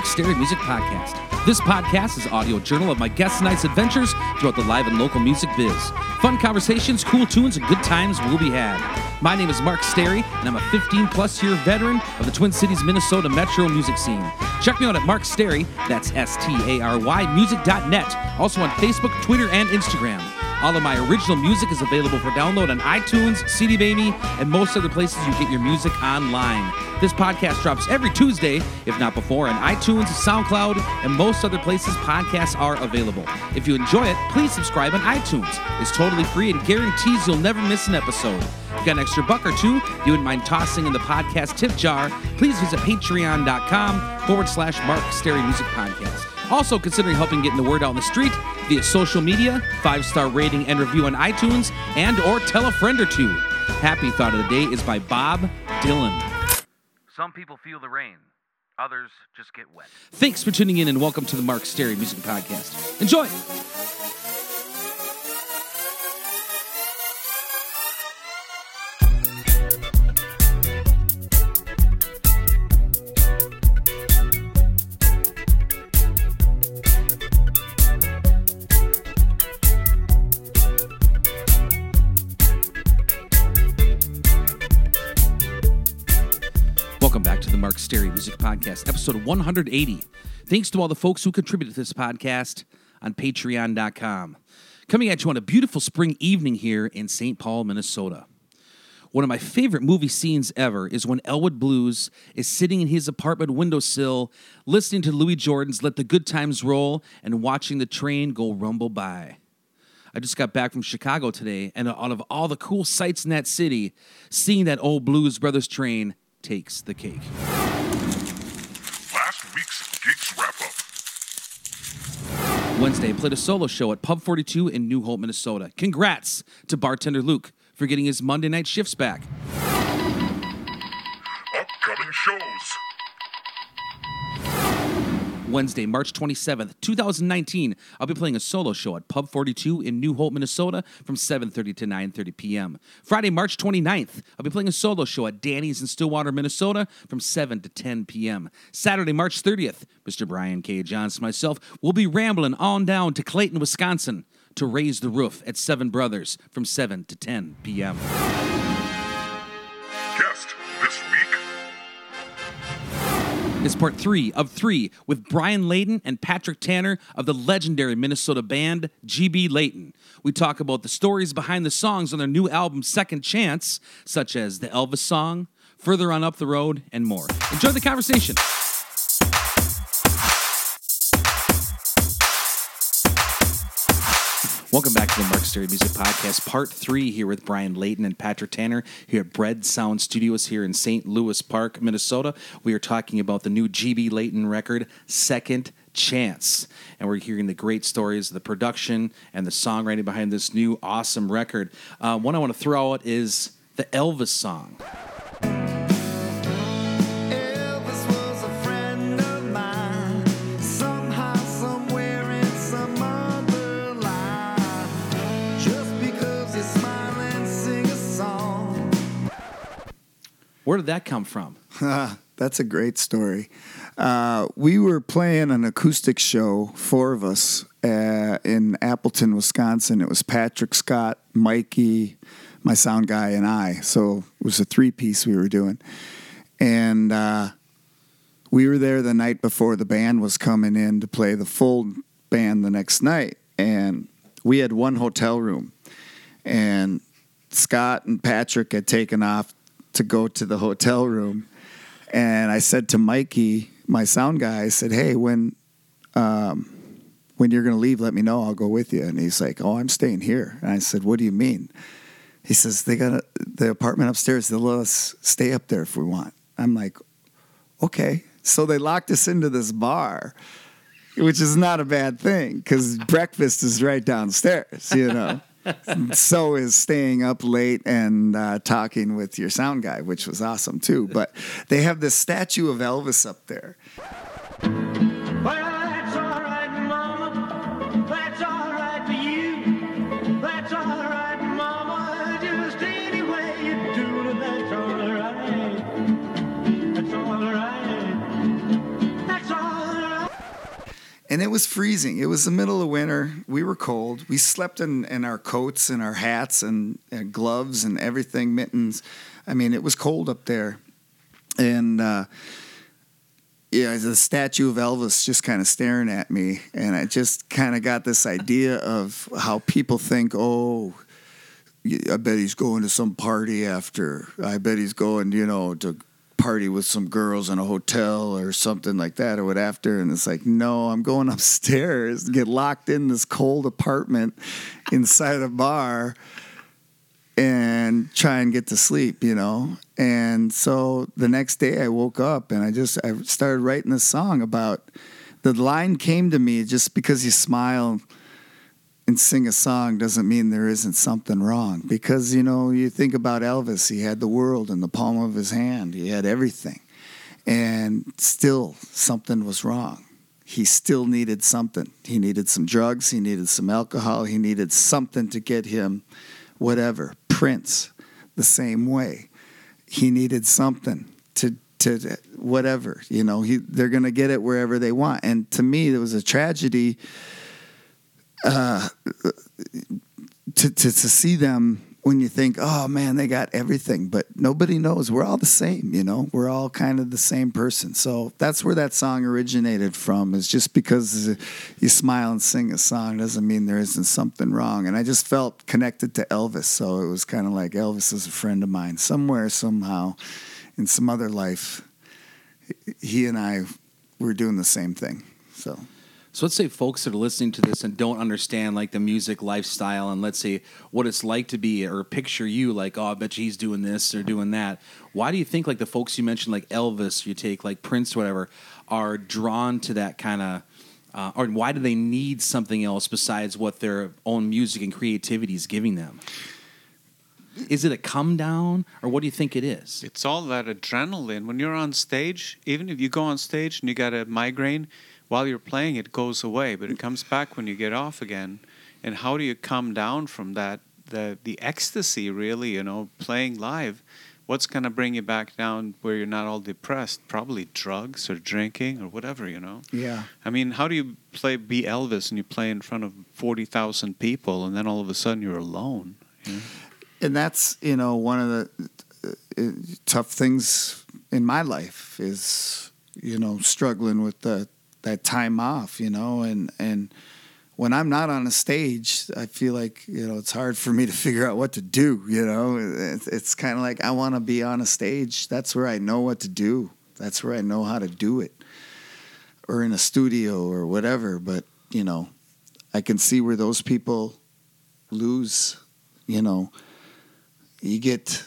Mark Stary Music Podcast. This podcast is audio journal of my guest night's adventures throughout the live and local music biz. Fun conversations, cool tunes, and good times will be had. My name is Mark Stary, and I'm a 15 plus year veteran of the Twin Cities, Minnesota metro music scene. Check me out at Mark Stary, that's S T A R Y, music.net. Also on Facebook, Twitter, and Instagram. All of my original music is available for download on iTunes, CD Baby, and most other places you get your music online. This podcast drops every Tuesday, if not before, on iTunes, SoundCloud, and most other places podcasts are available. If you enjoy it, please subscribe on iTunes. It's totally free and guarantees you'll never miss an episode. If got an extra buck or two you wouldn't mind tossing in the podcast tip jar, please visit patreon.com forward slash Mark Music Podcast. Also, considering helping getting the word out on the street via social media, five star rating and review on iTunes, and or tell a friend or two. Happy Thought of the Day is by Bob Dylan. Some people feel the rain, others just get wet. Thanks for tuning in and welcome to the Mark Stary Music Podcast. Enjoy! Podcast, episode 180. Thanks to all the folks who contributed to this podcast on patreon.com. Coming at you on a beautiful spring evening here in St. Paul, Minnesota. One of my favorite movie scenes ever is when Elwood Blues is sitting in his apartment windowsill, listening to Louis Jordan's Let the Good Times Roll and watching the train go rumble by. I just got back from Chicago today, and out of all the cool sights in that city, seeing that old Blues Brothers train takes the cake. Last week's Geeks Wrap Up. Wednesday, played a solo show at Pub 42 in New Hope, Minnesota. Congrats to bartender Luke for getting his Monday night shifts back. Wednesday, March 27th, 2019, I'll be playing a solo show at Pub 42 in New Hope, Minnesota from 7:30 to 9:30 p.m. Friday, March 29th, I'll be playing a solo show at Danny's in Stillwater, Minnesota from 7 to 10 p.m. Saturday, March 30th, Mr. Brian K. Johnson myself will be rambling on down to Clayton, Wisconsin to raise the roof at Seven Brothers from 7 to 10 p.m. It's part three of three with Brian Leighton and Patrick Tanner of the legendary Minnesota band GB Leighton. We talk about the stories behind the songs on their new album Second Chance, such as the Elvis song, Further On Up the Road, and more. Enjoy the conversation. Welcome back to the Mark Stary Music Podcast, part three here with Brian Leighton and Patrick Tanner here at Bread Sound Studios here in St. Louis Park, Minnesota. We are talking about the new GB Leighton record, Second Chance. And we're hearing the great stories, of the production, and the songwriting behind this new awesome record. Uh, one I want to throw out is the Elvis song. Where did that come from? That's a great story. Uh, we were playing an acoustic show, four of us, uh, in Appleton, Wisconsin. It was Patrick Scott, Mikey, my sound guy, and I. So it was a three piece we were doing. And uh, we were there the night before the band was coming in to play the full band the next night. And we had one hotel room. And Scott and Patrick had taken off to go to the hotel room. And I said to Mikey, my sound guy, I said, "Hey, when um, when you're going to leave, let me know. I'll go with you." And he's like, "Oh, I'm staying here." And I said, "What do you mean?" He says, "They got a, the apartment upstairs. They'll let us stay up there if we want." I'm like, "Okay." So they locked us into this bar, which is not a bad thing because breakfast is right downstairs. You know. so is staying up late and uh, talking with your sound guy, which was awesome too. But they have this statue of Elvis up there. And it was freezing. It was the middle of winter. We were cold. We slept in, in our coats and our hats and, and gloves and everything, mittens. I mean, it was cold up there. And uh, yeah, the statue of Elvis just kind of staring at me. And I just kind of got this idea of how people think, oh, I bet he's going to some party after. I bet he's going, you know, to party with some girls in a hotel or something like that or what after. And it's like, no, I'm going upstairs, get locked in this cold apartment inside a bar and try and get to sleep, you know. And so the next day I woke up and I just I started writing this song about the line came to me just because you smile and sing a song doesn't mean there isn't something wrong. Because, you know, you think about Elvis, he had the world in the palm of his hand, he had everything. And still, something was wrong. He still needed something. He needed some drugs, he needed some alcohol, he needed something to get him whatever. Prince, the same way. He needed something to to whatever, you know, he they're going to get it wherever they want. And to me, it was a tragedy uh, to, to to see them when you think, oh man, they got everything, but nobody knows. We're all the same, you know. We're all kind of the same person. So that's where that song originated from. Is just because you smile and sing a song doesn't mean there isn't something wrong. And I just felt connected to Elvis, so it was kind of like Elvis is a friend of mine somewhere, somehow, in some other life. He and I were doing the same thing. So. So let's say folks that are listening to this and don't understand like the music lifestyle and let's say what it's like to be or picture you like, oh, I bet you he's doing this or doing that. Why do you think like the folks you mentioned, like Elvis, you take like Prince, whatever, are drawn to that kind of, uh, or why do they need something else besides what their own music and creativity is giving them? Is it a come down or what do you think it is? It's all that adrenaline. When you're on stage, even if you go on stage and you got a migraine, while you're playing, it goes away, but it comes back when you get off again. And how do you come down from that? The the ecstasy, really, you know, playing live. What's going to bring you back down where you're not all depressed? Probably drugs or drinking or whatever, you know. Yeah. I mean, how do you play be Elvis and you play in front of forty thousand people and then all of a sudden you're alone? you know? and that's you know one of the uh, tough things in my life is you know struggling with the that time off you know and and when I'm not on a stage, I feel like you know it's hard for me to figure out what to do. You know, it's, it's kind of like I want to be on a stage. That's where I know what to do. That's where I know how to do it, or in a studio or whatever. But you know, I can see where those people lose. You know, you get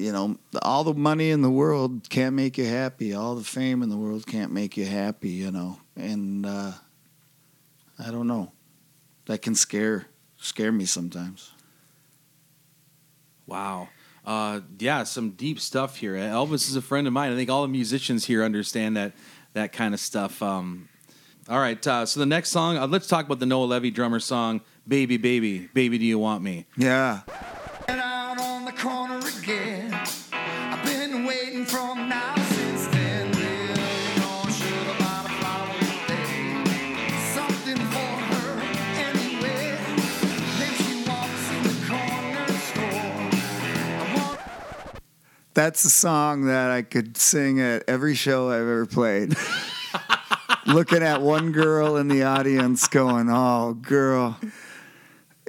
you know all the money in the world can't make you happy all the fame in the world can't make you happy you know and uh, i don't know that can scare scare me sometimes Wow. Uh, yeah, some deep stuff here. Elvis is a friend of mine. I think all the musicians here understand that that kind of stuff. Um, all right. Uh, so the next song, uh, let's talk about the Noah Levy drummer song, "Baby, Baby, Baby, Do You Want Me?" yeah that's a song that i could sing at every show i've ever played. Looking at one girl in the audience going oh girl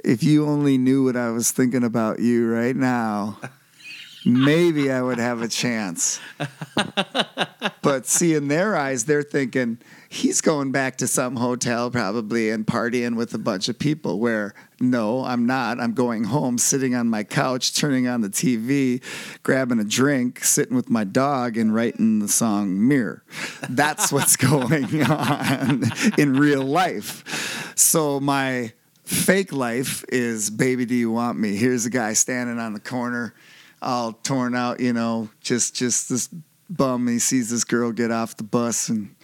if you only knew what i was thinking about you right now maybe i would have a chance. But see in their eyes they're thinking he's going back to some hotel probably and partying with a bunch of people where no i'm not. I'm going home sitting on my couch turning on the tv grabbing a drink sitting with my dog and writing the song mirror. That's what's going on in real life. So my fake life is baby do you want me? Here's a guy standing on the corner all torn out you know just just this bum he sees this girl get off the bus and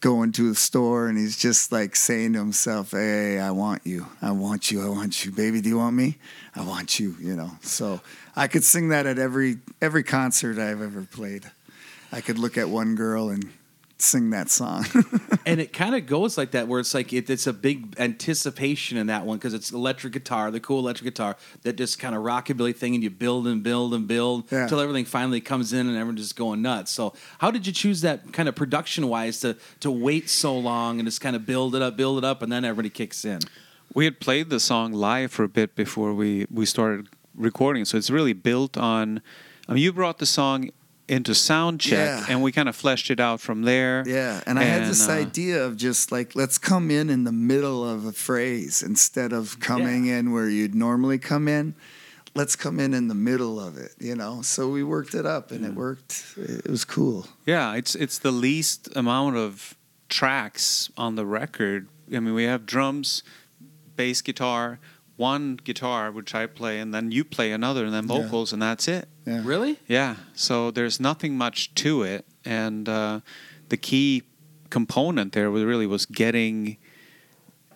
go into the store and he's just like saying to himself hey i want you. I want you. I want you. Baby do you want me? I want you you know. So i could sing that at every every concert i've ever played. I could look at one girl and sing that song. and it kind of goes like that, where it's like it, it's a big anticipation in that one because it's electric guitar, the cool electric guitar that just kind of rockabilly thing, and you build and build and build Yeah. until everything finally comes in and everyone's just going nuts. So, how did you choose that kind of production wise to to wait so long and just kind of build it up, build it up, and then everybody kicks in? We had played the song live for a bit before we, we started recording, so it's really built on. I mean, you brought the song into sound check, Yeah. and we kind of fleshed it out from there. Yeah, and I had this uh, idea of just like let's come in in the middle of a phrase instead of coming in where you'd normally come in. Let's come in in the middle of it, you know. So we worked it up, and it worked. It was cool. Yeah, it's it's the least amount of tracks on the record. I mean, we have drums, bass guitar, one guitar which I play, and then you play another, and then Yeah. vocals, and that's it. Yeah. Really? Yeah, so there's nothing much to it, and uh, the key component there was really was getting.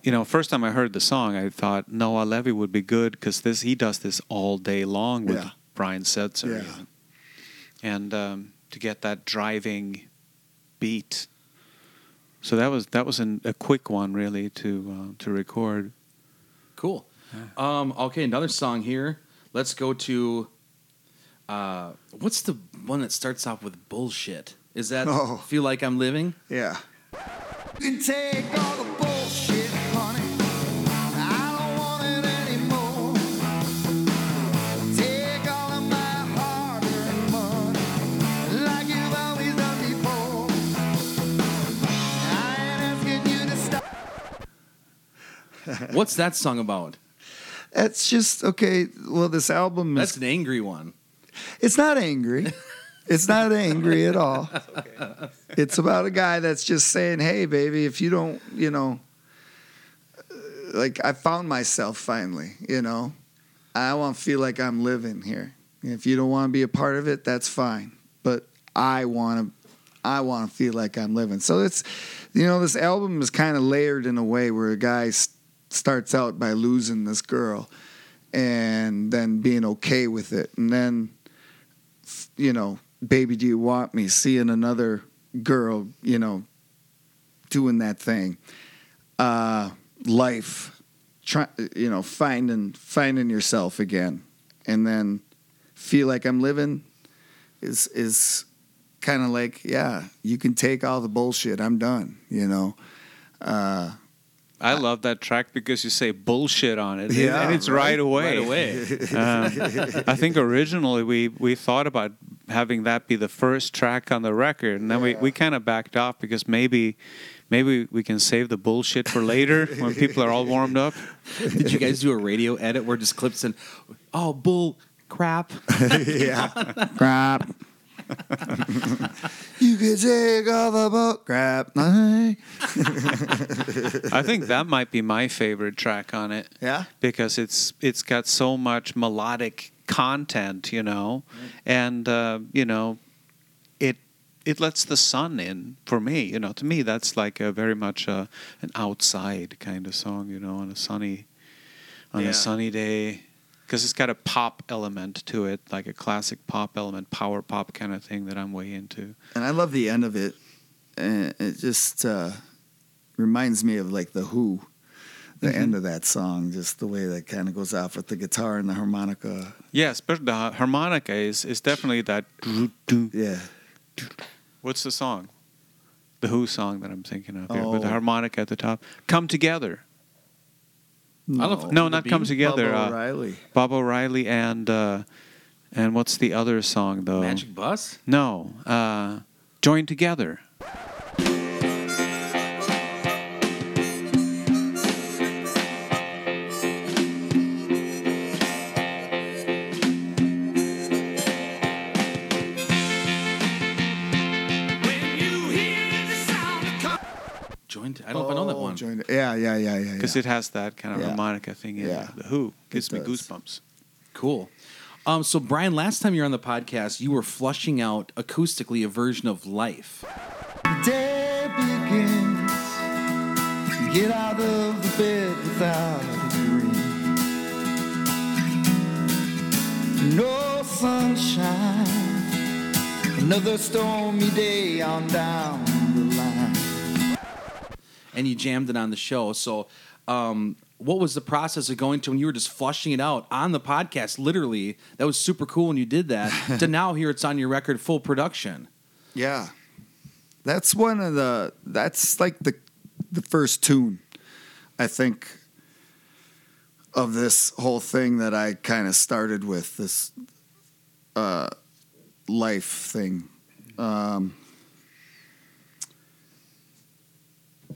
You know, first time I heard the song, I thought Noah Levy would be good because this he does this all day long with Yeah. Brian Setzer, Yeah. and um, to get that driving beat. So that was that was an, a quick one really to uh, to record. Cool. Um, okay, another song here. Let's go to uh, what's the one that starts off with bullshit? Is that Oh. feel like I'm living? Yeah. You can take all the bullshit, honey. I don't want it anymore. Take all of my hard-earned money, like you've always done before. I ain't asking you to stop. What's that song about? It's just okay. Well, this album That's is. an angry one. It's not angry. It's not angry at all. It's about a guy that's just saying, "Hey, baby, if you don't, you know, uh, like I found myself finally. You know, I want to feel like I'm living here. If you don't want to be a part of it, that's fine. But I want to, I want to feel like I'm living. So it's, you know, this album is kind of layered in a way where a guy s- starts out by losing this girl, and then being okay with it, and then, you know, baby, do you want me? Seeing another girl, you know, doing that thing. Uh, life, try, you know, finding finding yourself again, and then feel like I'm living is is kind of like yeah, you can take all the bullshit. I'm done. You know. Uh, I love that track because you say bullshit on it, Yeah, and it's right? right away. Right away. Um, I think originally we, we thought about having that be the first track on the record, and then we, we kind of backed off because maybe maybe we can save the bullshit for later when people are all warmed up. Did you guys do a radio edit where it just clips in, oh bull crap? yeah. crap. You can take all the book crap. I think that might be my favorite track on it. Yeah? because it's it's got so much melodic content, you know, and uh, you know, it it lets the sun in for me. You know, to me that's like a very much uh an outside kind of song. You know, on a sunny on Yeah. a sunny day. Because it's got a pop element to it, like a classic pop element, power pop kind of thing that I'm way into. And I love the end of it. And it just uh, reminds me of like the Who, the Mm-hmm. end of that song, just the way that kind of goes off with the guitar and the harmonica. Yes, but the harmonica is is definitely that. Yeah. What's the song? The Who song that I'm thinking of here, with the Oh. harmonica at the top. Come together. I don't know. No, not come together. Bubba uh, Baba O'Riley and uh, and what's the other song though? Magic Bus. No, uh, join together. Yeah, yeah, yeah, yeah. because yeah. it has that kind of Yeah. harmonica thing in Yeah. it. The Who gives me goosebumps. Cool. Um, so Brian, last time you were on the podcast, you were flushing out acoustically a version of Life. The day begins. Get out of the bed without a dream. No sunshine. Another stormy day on down the line. And you jammed it on the show. So, um, what was the process of going to when you were just flushing it out on the podcast? Literally, that was super cool when you did that. to now here it's on your record, full production. Yeah. That's one of the that's like the the first tune I think of this whole thing that I kind of started with this uh life thing. Um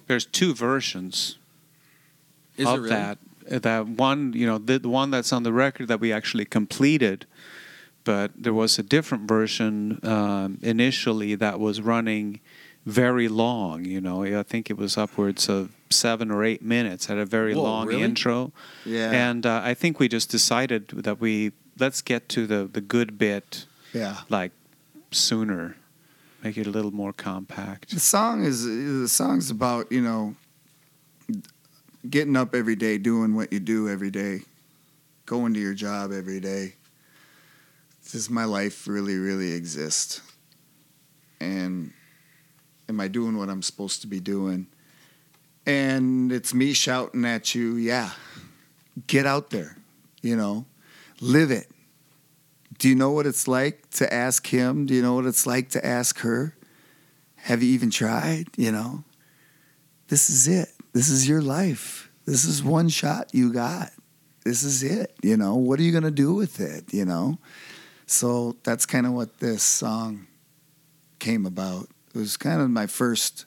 There's two versions Is of really? that. That one, you know, the, the one that's on the record that we actually completed, but there was a different version um, initially that was running very long. You know, I think it was upwards of seven or eight minutes. Had a very Whoa, long really? intro, yeah. and uh, I think we just decided that we let's get to the the good bit yeah. like sooner, make it a little more compact. The song is the song's about you know getting up every day, doing what you do every day, going to your job every day. Does my life really, really exist? And am I doing what I'm supposed to be doing? And it's me shouting at you, yeah, get out there, you know, live it. Do you know what it's like to ask him? Do you know what it's like to ask her? Have you even tried? You know, this is it. This is your life. This is one shot you got. This is it. You know, what are you going to do with it? You know? So that's kind of what this song came about. It was kind of my first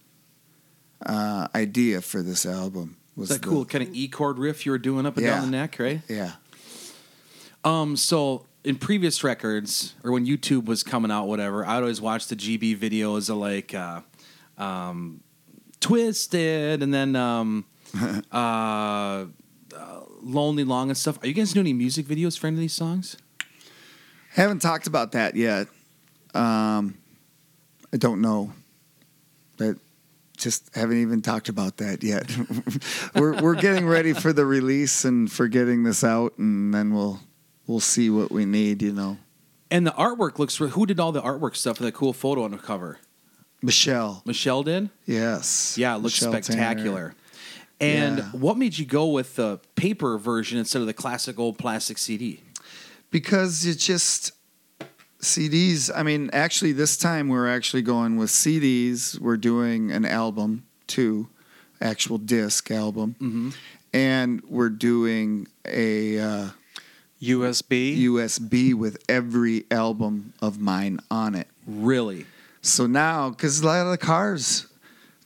uh, idea for this album. Was that the- cool kind of E chord riff you were doing up and Yeah. down the neck, right? Yeah. Um, so in previous records or when YouTube was coming out, whatever, I'd always watch the GB videos of like uh, um, Twisted and then um, uh, uh, Lonely Long and stuff. Are you guys doing any music videos for any of these songs? Haven't talked about that yet. Um, I don't know. But just haven't even talked about that yet. we're we're getting ready for the release and for getting this out, and then we'll we'll see what we need. You know, And the artwork looks. Who did all the artwork stuff for that cool photo on the cover? Michelle. Michelle did. Yes. Yeah, it looks Michelle Tanner. spectacular. And Yeah. what made you go with the paper version instead of the classic old plastic CD? because it's just CDs. I mean, actually, this time we're actually going with CDs. We're doing an album too, actual disc album, Mm-hmm. and we're doing a uh, USB. USB with every album of mine on it. Really? So now, because a lot of the cars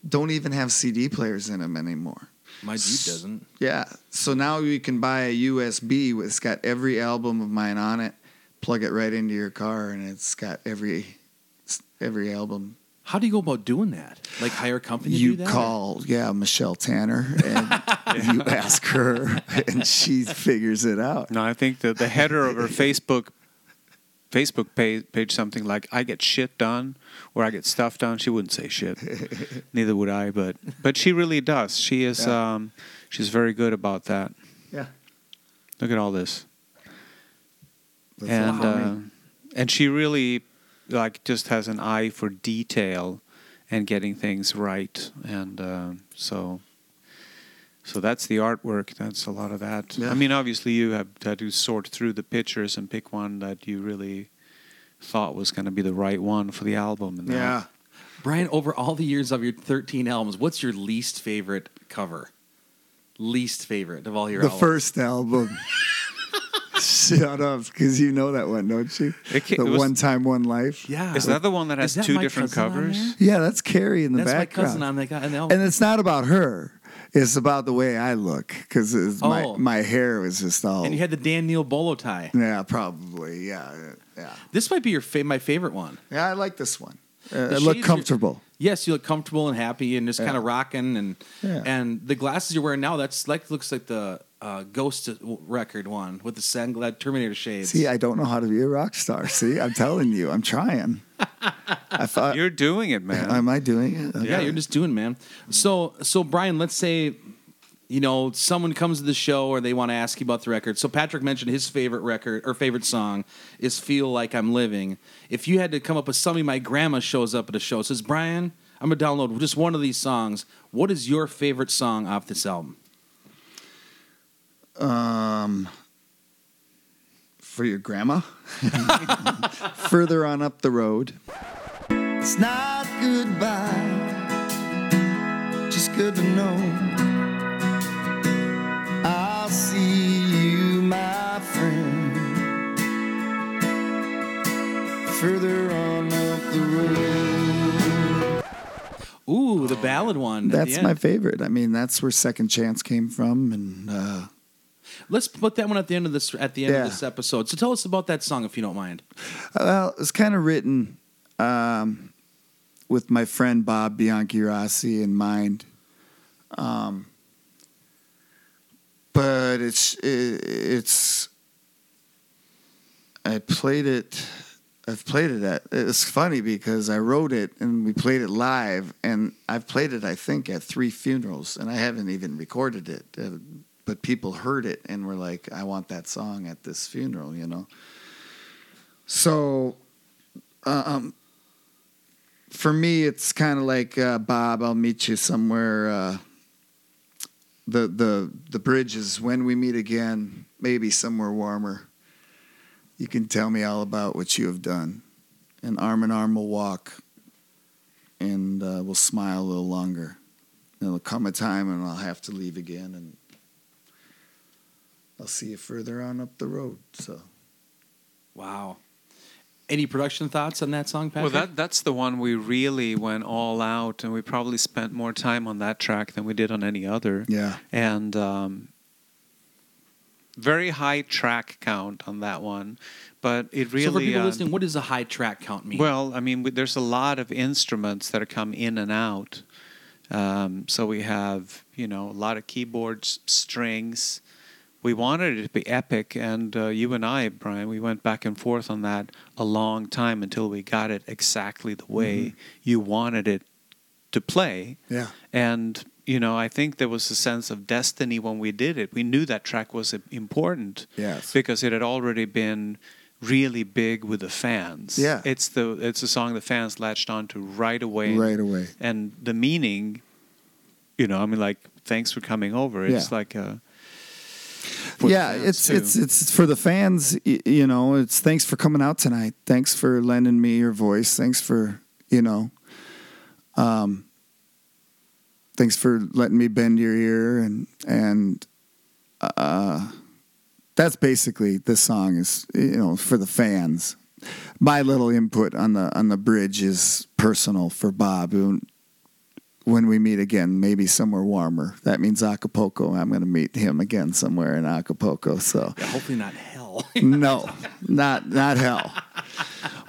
don't even have CD players in them anymore. My Jeep doesn't. Yeah. So now you can buy a USB. with- It's got every album of mine on it. Plug it right into your car, and it's got every every album. How do you go about doing that? Like hire a company to You do that? call, yeah, Michelle Tanner, and you ask her, and she figures it out. No, I think that the header of her Facebook Facebook page, page something like "I get shit done" or "I get stuff done." She wouldn't say shit. Neither would I, but but she really does. She is Yeah. um, she's very good about that. Yeah. Look at all this, That's and uh, and she really like just has an eye for detail and getting things right, and uh, so. So that's the artwork. That's a lot of that. Yeah. I mean, obviously, you have had to sort through the pictures and pick one that you really thought was going to be the right one for the album. And that. yeah. Brian, over all the years of your 13 albums, what's your least favorite cover? Least favorite of all your albums. The albums? first album. Shut up, because you know that one, don't you? It the was- one time, one life. Yeah. Is that the one that has that two different covers? Yeah, that's Carrie in the That's my cousin on that guy. And, album. and it's not about her. It's about the way I look because Oh. my my hair was just all. and you had the Dan Neil bolo tie. yeah, probably. Yeah, yeah, This might be your fa- my favorite one. yeah. I like this one. Uh, looked shades are- comfortable. Yes, you look comfortable and happy and just kind of rocking and Yeah. and the glasses you're wearing now that's like looks like the uh, Ghost record one with the Sandglad Terminator shades. See, I don't know how to be a rock star. See, I'm telling you, I'm trying. I thought, You're doing it, man. am I doing it? Yeah, you're just doing, man. So, so Brian, let's say, you know, someone comes to the show or they want to ask you about the record. So Patrick mentioned his favorite record or favorite song is "Feel Like I'm Living." If you had to come up with something, my grandma shows up at a show says, "Brian, I'm I'm gonna download just one of these songs. What is your favorite song off this album? Um, for your grandma. Further on up the road. It's not goodbye, just good to know. I'll see you, my friend, further on up the road. Ooh, the ballad one. at the That's my favorite. I mean, that's where Second Chance came from, and uh, Let's put that one at the end of this at the end Yeah. of this episode. So tell us about that song if you don't mind. well, it was kind of written um, with my friend Bob Bianchi Rossi in mind. Um, but it's it, it's I played it. I've played it at. It's funny because I wrote it and we played it live, and I've played it I think at three funerals, and I haven't even recorded it. But people heard it and were like, "I want that song at this funeral," you know. So, um, for me, it's kind of like uh, Bob. I'll meet you somewhere. Uh, the the the bridge is when we meet again, maybe somewhere warmer. You can tell me all about what you have done, and arm in arm we'll walk, and uh, we'll smile a little longer. There'll come a time, and I'll have to leave again, and I'll see you further on up the road. So. Wow. Any production thoughts on that song, Patrick? Well, that that's the one we really went all out, and we probably spent more time on that track than we did on any other. Yeah. And um, very high track count on that one, but it really. so for people uh, listening, what does a high track count mean? Well, I mean, we- there's a lot of instruments that come in and out. Um, so we have, you know, a lot of keyboards, strings. We wanted it to be epic, and uh, you and I, Brian, we went back and forth on that a long time until we got it exactly the way you wanted it to play. Yeah. And you know, I think there was a sense of destiny when we did it. We knew that track was important Yes. because it had already been really big with the fans. Yeah. It's the it's a song the fans latched onto right away. Right away. And the meaning, you know, I mean like thanks for coming over. It's Yeah. like a yeah, it's too. it's it's for the fans. You know, it's thanks for coming out tonight. Thanks for lending me your voice. Thanks for you know, um, thanks for letting me bend your ear and and uh, that's basically this song is you know for the fans. My little input on the on the bridge is personal for Bob. who- When we meet again, maybe somewhere warmer. That means Acapulco. I'm going to meet him again somewhere in Acapulco. So Yeah, hopefully not hell. no, not not hell.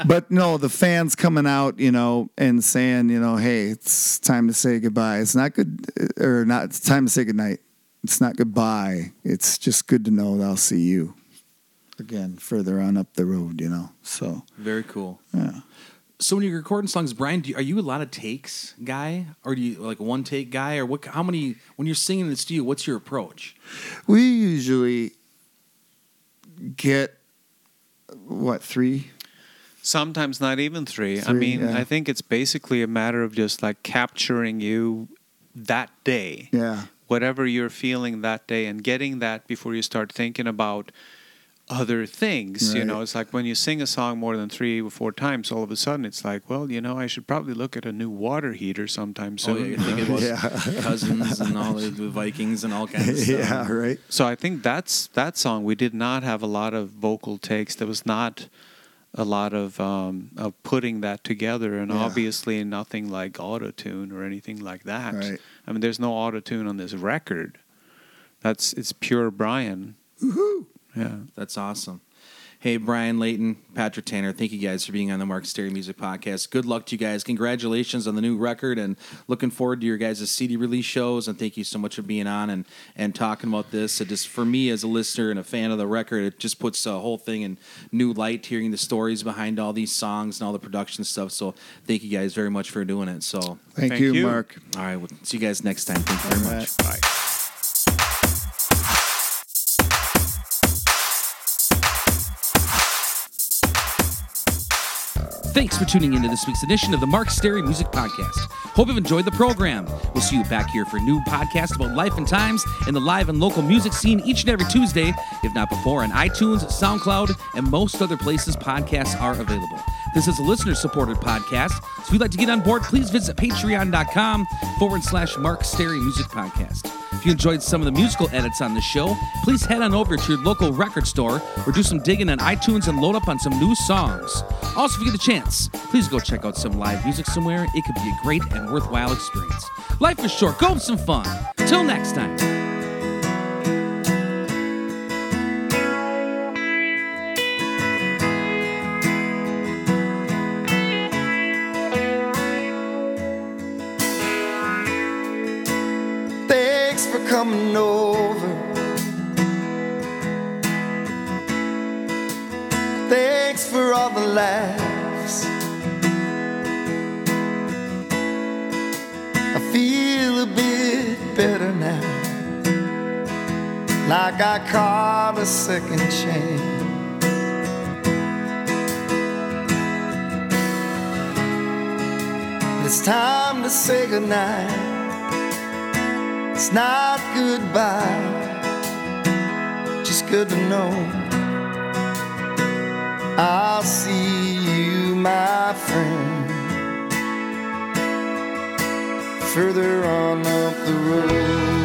But no, the fans coming out, you know, and saying, you know, hey, it's time to say goodbye. It's not good, uh, or not. It's time to say goodnight. It's not goodbye. It's just good to know that I'll see you again further on up the road. You know, so Very cool. yeah. So when you're recording songs, Brian, do you, are you a lot of takes guy, or do you like one take guy, or what? How many? When you're singing in the studio, what's your approach? We usually get what three? sometimes not even three. I mean, yeah. I think it's basically a matter of just like capturing you that day. Yeah, whatever you're feeling that day and getting that before you start thinking about other things you know it's like when you sing a song more than three or four times all of a sudden it's like well you know i should probably look at a new water heater sometime Oh, soon yeah, you're thinking about Yeah. cousins and all the the Vikings and all kinds of stuff. yeah, right. so i think that's that song we did not have a lot of vocal takes there was not a lot of um, of putting that together and Yeah. obviously nothing like auto tune or anything like that Right. i mean there's no auto tune on this record that's it's pure brian yeah That's awesome. Hey, Brian Leighton, Patrick Tanner, thank you guys for being on the Mark Stary Music Podcast. Good luck to you guys. Congratulations on the new record and looking forward to your guys' CD release shows. And thank you so much for being on and, and talking about this. It just, for me as a listener and a fan of the record, it just puts the whole thing in new light, hearing the stories behind all these songs and all the production stuff. So thank you guys very much for doing it. So, Thank, Thank you, you. Mark. all right, we'll see you guys next time. Thank you very much. Bye. Thanks for tuning into this week's edition of the Mark Stary Music Podcast. Hope you've enjoyed the program. We'll see you back here for a new podcast about life and times in the live and local music scene each and every Tuesday, if not before, on iTunes, SoundCloud, and most other places podcasts are available. This is a listener supported podcast, so if you'd like to get on board, please visit patreon.com forward slash Mark Stary Music Podcast. You enjoyed some of the musical edits on the show, please head on over to your local record store or do some digging on iTunes and load up on some new songs. Also, if you get a chance, please go check out some live music somewhere. It could be a great and worthwhile experience. Life is short, go have some fun. Till next time. Over. Thanks for all the laughs. I feel a bit better now. Like I caught a second chance. It's time to say goodnight. It's not goodbye, just good to know. I'll see you, my friend, further on up the road.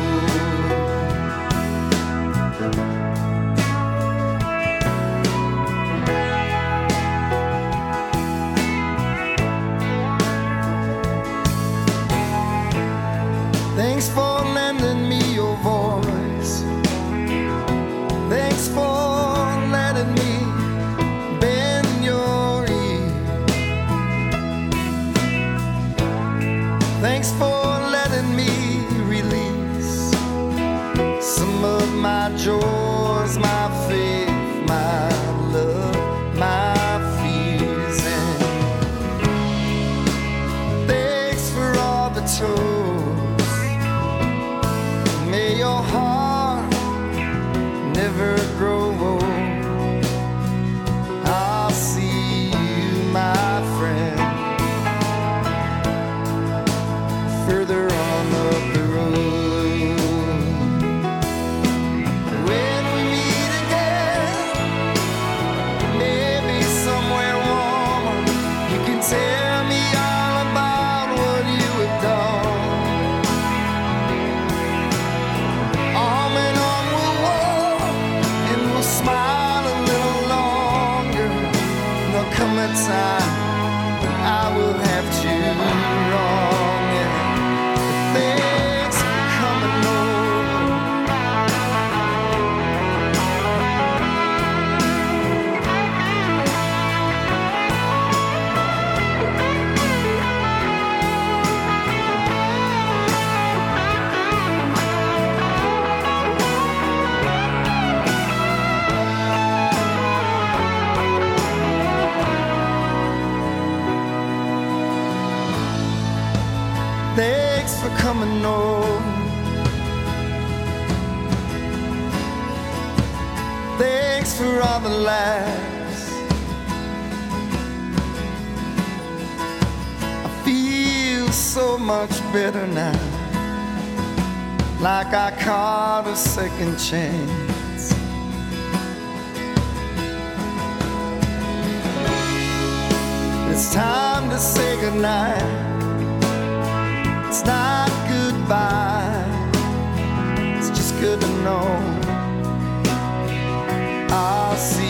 Over. Thanks for all the laughs. I feel so much better now. Like I caught a second chance. It's time to say goodnight. It's not by. It's just good to know. I'll see.